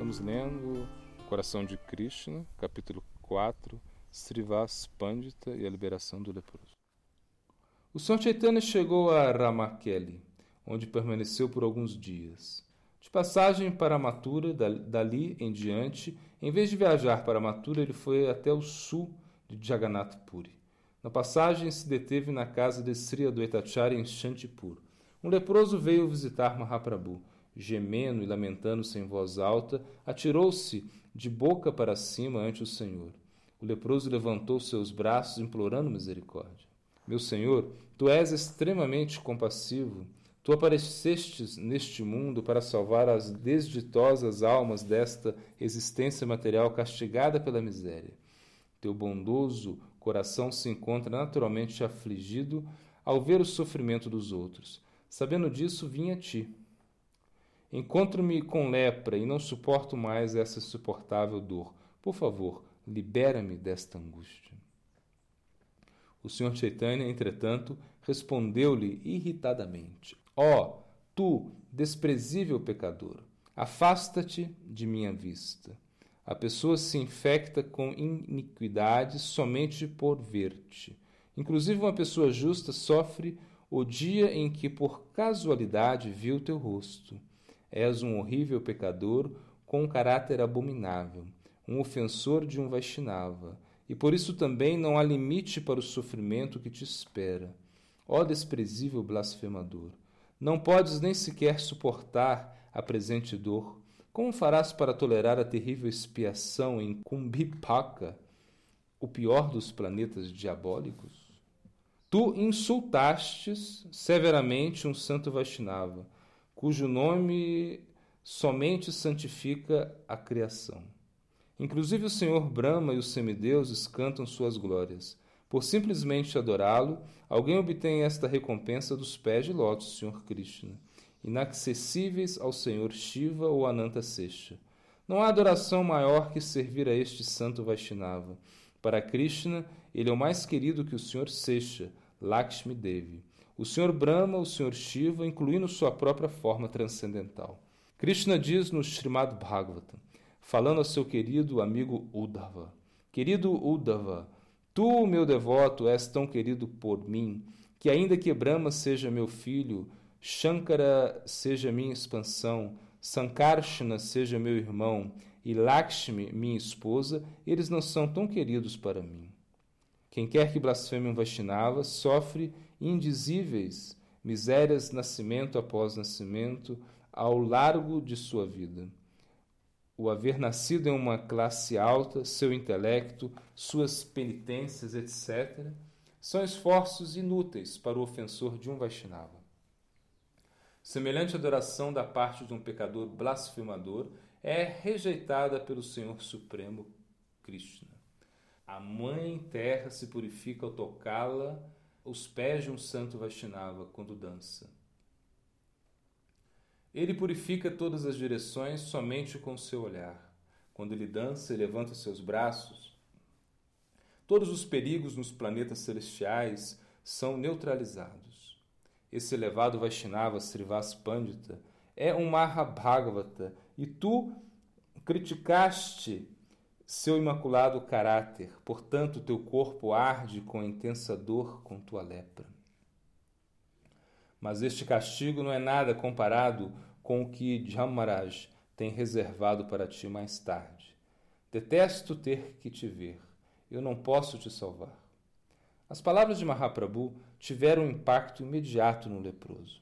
Estamos lendo Coração de Krishna, capítulo 4, Srivas Pandita e a liberação do leproso. O Sr. Chaitanya chegou a Ramakeli, onde permaneceu por alguns dias. De passagem para Mathura, dali em diante, em vez de viajar para Mathura, ele foi até o sul de Jagannath Puri. Na passagem, se deteve na casa de Sri Adwaitacharya em Shantipur. Um leproso veio visitar Mahaprabhu gemendo e lamentando-se em voz alta, atirou-se de boca para cima ante o Senhor. O leproso levantou seus braços, implorando misericórdia. Meu Senhor, tu és extremamente compassivo. Tu aparecestes neste mundo para salvar as desditosas almas desta existência material castigada pela miséria. Teu bondoso coração se encontra naturalmente afligido ao ver o sofrimento dos outros. Sabendo disso, vim a ti. Encontro-me com lepra e não suporto mais essa insuportável dor. Por favor, libera-me desta angústia. O Sr. Chaitanya, entretanto, respondeu-lhe irritadamente: Ó, oh, tu, desprezível pecador, afasta-te de minha vista. A pessoa se infecta com iniquidade somente por ver-te. Inclusive, uma pessoa justa sofre o dia em que, por casualidade, viu teu rosto. És um horrível pecador com um caráter abominável, um ofensor de um Vaishnava, e por isso também não há limite para o sofrimento que te espera. Ó desprezível blasfemador, não podes nem sequer suportar a presente dor. Como farás para tolerar a terrível expiação em Kumbhipaka, o pior dos planetas diabólicos? Tu insultastes severamente um santo Vaishnava, cujo nome somente santifica a criação. Inclusive o Senhor Brahma e os semideuses cantam suas glórias. Por simplesmente adorá-lo, alguém obtém esta recompensa dos pés de lótus, Senhor Krishna, inacessíveis ao Senhor Shiva ou Ananta Sesha. Não há adoração maior que servir a este santo Vaishnava. Para Krishna, ele é o mais querido que o Senhor Sesha, Lakshmi Devi o Senhor Brahma, o Senhor Shiva, incluindo sua própria forma transcendental. Krishna diz no Srimad Bhagavatam, falando ao seu querido amigo Uddhava: Querido Uddhava, tu, meu devoto, és tão querido por mim, que ainda que Brahma seja meu filho, Shankara seja minha expansão, Sankarshana seja meu irmão e Lakshmi minha esposa, eles não são tão queridos para mim. Quem quer que blasfeme um Vaishnava sofre indizíveis misérias nascimento após nascimento ao largo de sua vida. O haver nascido em uma classe alta, seu intelecto, suas penitências, etc., são esforços inúteis para o ofensor de um Vaishnava. Semelhante adoração da parte de um pecador blasfemador é rejeitada pelo Senhor Supremo Krishna. A mãe terra se purifica ao tocá-la os pés de um santo Vaishnava quando dança. Ele purifica todas as direções somente com seu olhar. Quando ele dança e levanta seus braços, todos os perigos nos planetas celestiais são neutralizados. Esse elevado Vaishnava Srivas Pandita é um Mahabhagavata e tu criticaste seu imaculado caráter, portanto, teu corpo arde com intensa dor com tua lepra. Mas este castigo não é nada comparado com o que Jamaraj tem reservado para ti mais tarde. Detesto ter que te ver. Eu não posso te salvar. As palavras de Mahaprabhu tiveram um impacto imediato no leproso.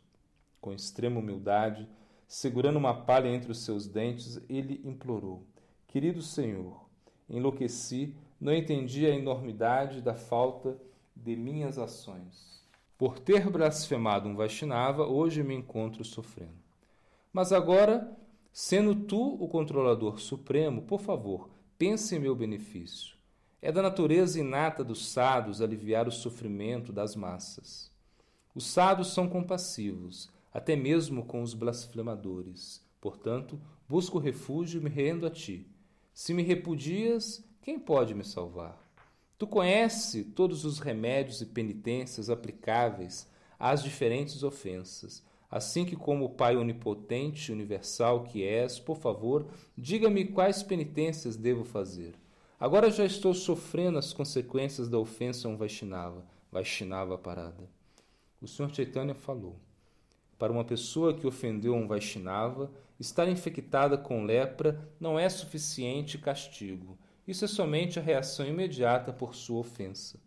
Com extrema humildade, segurando uma palha entre os seus dentes, ele implorou: Querido Senhor, enlouqueci, não entendi a enormidade da falta de minhas ações. Por ter blasfemado um Vaishnava, hoje me encontro sofrendo. Mas agora, sendo tu o controlador supremo, por favor, pense em meu benefício. É da natureza inata dos sados aliviar o sofrimento das massas. Os sados são compassivos, até mesmo com os blasfemadores. Portanto, busco refúgio e me rendo a ti. Se me repudias, quem pode me salvar? Tu conhece todos os remédios e penitências aplicáveis às diferentes ofensas. Assim que, como Pai onipotente universal que és, por favor, diga-me quais penitências devo fazer. Agora já estou sofrendo as consequências da ofensa a um Vaishnava. Vaishnava parada. O Sr. Chaitanya falou. Para uma pessoa que ofendeu um Vaishnava, estar infectada com lepra não é suficiente castigo. Isso é somente a reação imediata por sua ofensa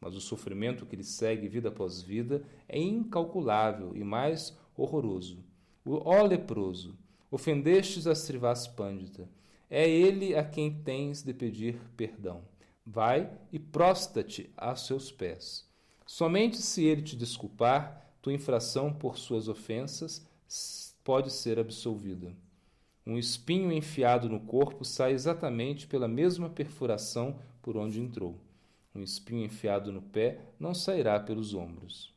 mas o sofrimento que lhe segue vida após vida é incalculável e mais horroroso. O ó leproso, ofendestes a Srivas Pandita, é ele a quem tens de pedir perdão. Vai e prosta-te a seus pés. Somente se ele te desculpar, tua infração por suas ofensas pode ser absolvida. Um espinho enfiado no corpo sai exatamente pela mesma perfuração por onde entrou. Um espinho enfiado no pé não sairá pelos ombros.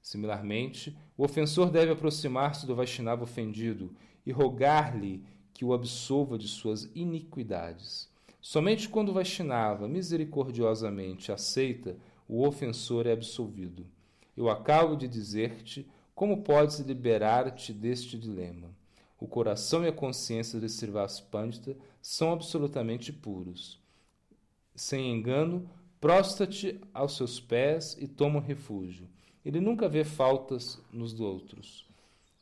Similarmente, o ofensor deve aproximar-se do Vaishnava ofendido e rogar-lhe que o absolva de suas iniquidades. Somente quando o Vaishnava misericordiosamente aceita, o ofensor é absolvido. Eu acabo de dizer-te como podes liberar-te deste dilema. O coração e a consciência de Srivas Pandita são absolutamente puros. Sem engano, Prosta-te aos seus pés e toma um refúgio. Ele nunca vê faltas nos outros.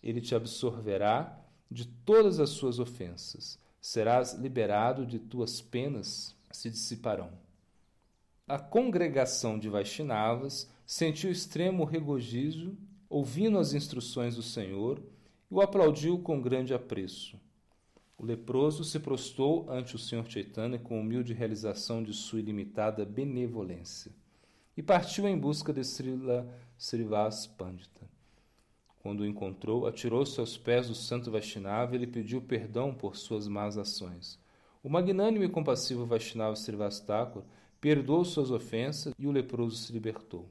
Ele te absorverá de todas as suas ofensas. Serás liberado de tuas penas se dissiparão. A congregação de Vaishnavas sentiu extremo regozijo ouvindo as instruções do Senhor e o aplaudiu com grande apreço. O leproso se prostou ante o Sr. Chaitanya com humilde realização de sua ilimitada benevolência e partiu em busca de Srila Srivas Pandita. Quando o encontrou, atirou-se aos pés do santo Vaishnava e lhe pediu perdão por suas más ações. O magnânimo e compassivo Vaishnava Srivas perdoou suas ofensas e o leproso se libertou.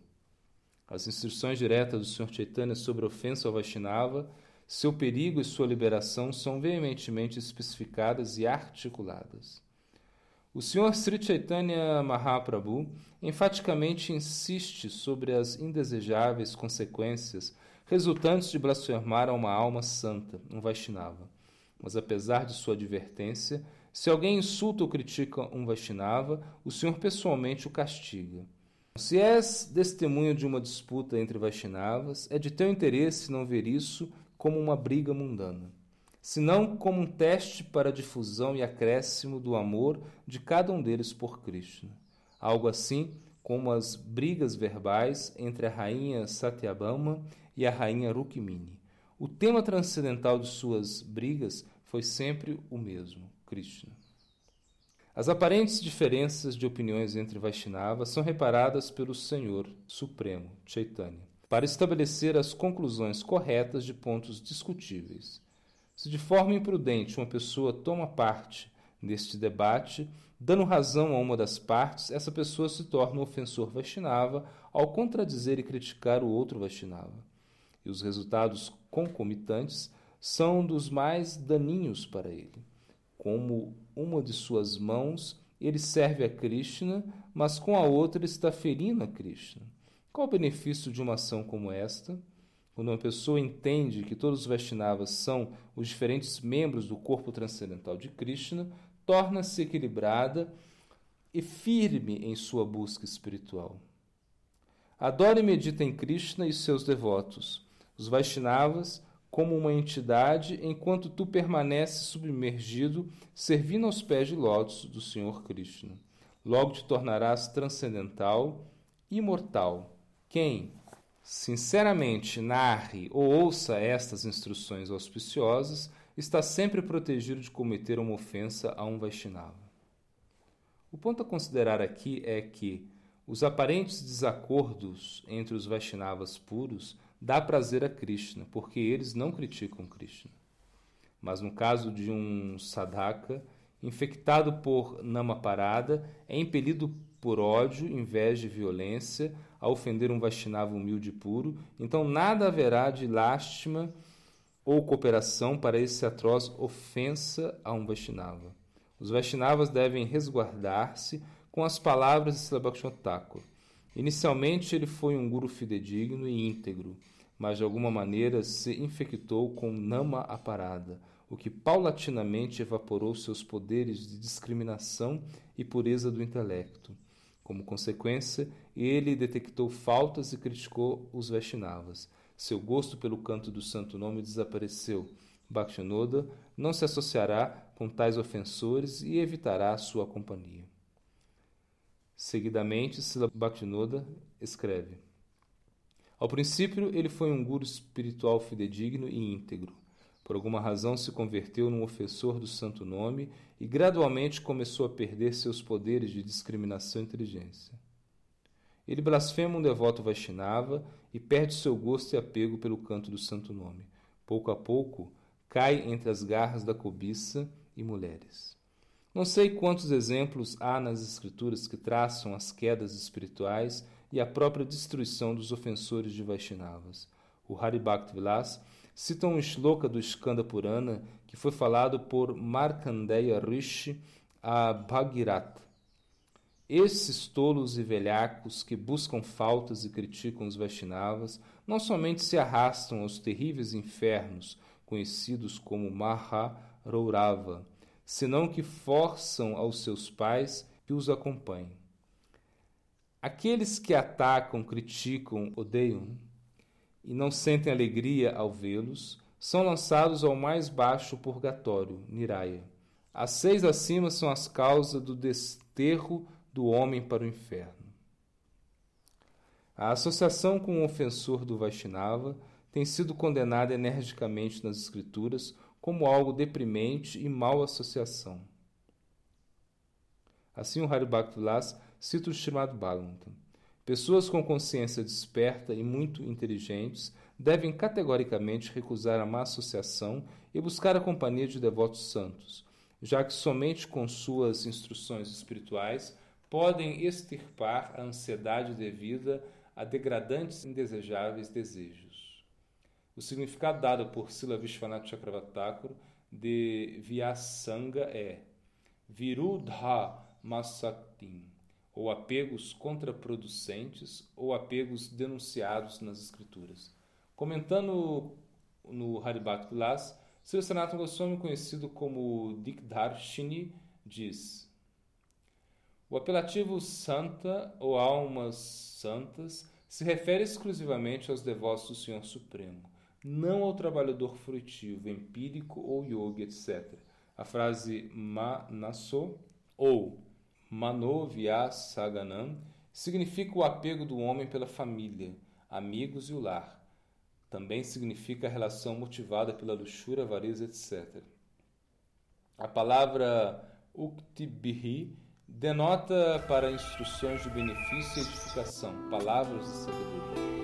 As instruções diretas do Sr. Chaitanya sobre a ofensa ao Vaishnava seu perigo e sua liberação são veementemente especificadas e articuladas. O Sr. Sri Chaitanya Mahaprabhu enfaticamente insiste sobre as indesejáveis consequências resultantes de blasfemar a uma alma santa, um Vaishnava. Mas apesar de sua advertência, se alguém insulta ou critica um Vaishnava, o Senhor pessoalmente o castiga. Se és testemunho de uma disputa entre Vaishnavas, é de teu interesse não ver isso como uma briga mundana, senão como um teste para a difusão e acréscimo do amor de cada um deles por Krishna. Algo assim como as brigas verbais entre a rainha Satyabhama e a rainha Rukmini. O tema transcendental de suas brigas foi sempre o mesmo, Krishna. As aparentes diferenças de opiniões entre Vaishnavas são reparadas pelo Senhor Supremo, Chaitanya para estabelecer as conclusões corretas de pontos discutíveis. Se de forma imprudente uma pessoa toma parte neste debate, dando razão a uma das partes, essa pessoa se torna um ofensor Vaishnava ao contradizer e criticar o outro Vaishnava. E os resultados concomitantes são dos mais daninhos para ele. Como uma de suas mãos ele serve a Krishna, mas com a outra está ferindo a Krishna. Qual o benefício de uma ação como esta? Quando uma pessoa entende que todos os Vaishnavas são os diferentes membros do corpo transcendental de Krishna, torna-se equilibrada e firme em sua busca espiritual. Adora e medita em Krishna e seus devotos, os Vaishnavas, como uma entidade, enquanto tu permaneces submergido, servindo aos pés de lótus do Senhor Krishna. Logo te tornarás transcendental, imortal quem, sinceramente, narre ou ouça estas instruções auspiciosas está sempre protegido de cometer uma ofensa a um Vaishnava. O ponto a considerar aqui é que os aparentes desacordos entre os Vaishnavas puros dá prazer a Krishna, porque eles não criticam Krishna. Mas no caso de um sadhaka, infectado por namaparada, é impelido por ódio, inveja e violência a ofender um Vaishnava humilde e puro, então nada haverá de lástima ou cooperação para esse atroz ofensa a um Vaishnava. Os Vaishnavas devem resguardar-se com as palavras de Srila. Inicialmente ele foi um guru fidedigno e íntegro, mas de alguma maneira se infectou com nama aparada, o que paulatinamente evaporou seus poderes de discriminação e pureza do intelecto. Como consequência, ele detectou faltas e criticou os Vaishnavas. Seu gosto pelo canto do santo nome desapareceu. Bhaktinoda não se associará com tais ofensores e evitará sua companhia. Seguidamente, Sila escreve: Ao princípio, ele foi um guru espiritual fidedigno e íntegro. Por alguma razão, se converteu num ofensor do santo nome e gradualmente começou a perder seus poderes de discriminação e inteligência. Ele blasfema um devoto Vaishnava e perde seu gosto e apego pelo canto do santo nome. Pouco a pouco, cai entre as garras da cobiça e mulheres. Não sei quantos exemplos há nas Escrituras que traçam as quedas espirituais e a própria destruição dos ofensores de Vaishnavas. O Haribhakti Vilas cita um shloka do Skanda Purana que foi falado por Markandeya Rishi a Bhagirath. Esses tolos e velhacos que buscam faltas e criticam os Vaishnavas não somente se arrastam aos terríveis infernos conhecidos como Maha Rourava, senão que forçam aos seus pais que os acompanhem. Aqueles que atacam, criticam, odeiam e não sentem alegria ao vê-los, são lançados ao mais baixo purgatório, Niraya. As seis acima são as causas do desterro do homem para o inferno. A associação com o ofensor do Vaishnava tem sido condenada energicamente nas Escrituras como algo deprimente e mal associação. Assim, o Haribhakti Vilas cita o Srimad Bhagavatam. Pessoas com consciência desperta e muito inteligentes devem categoricamente recusar a má associação e buscar a companhia de devotos santos, já que somente com suas instruções espirituais podem extirpar a ansiedade devida a degradantes e indesejáveis desejos. O significado dado por Sila Vishwanath Chakravartakura de Vyasanga é Virudha Masaktim, ou apegos contraproducentes ou apegos denunciados nas escrituras. Comentando no Haribhat Vilas, Sri Sanatana Goswami, conhecido como Dikdarshini, diz O apelativo santa ou almas santas se refere exclusivamente aos devotos do Senhor Supremo não ao trabalhador frutivo, empírico ou yogi, etc. A frase manaso ou manovyasaganam significa o apego do homem pela família, amigos e o lar. Também significa a relação motivada pela luxúria, avareza, etc. A palavra uktibihi denota para instruções de benefício e edificação, palavras de sabedoria.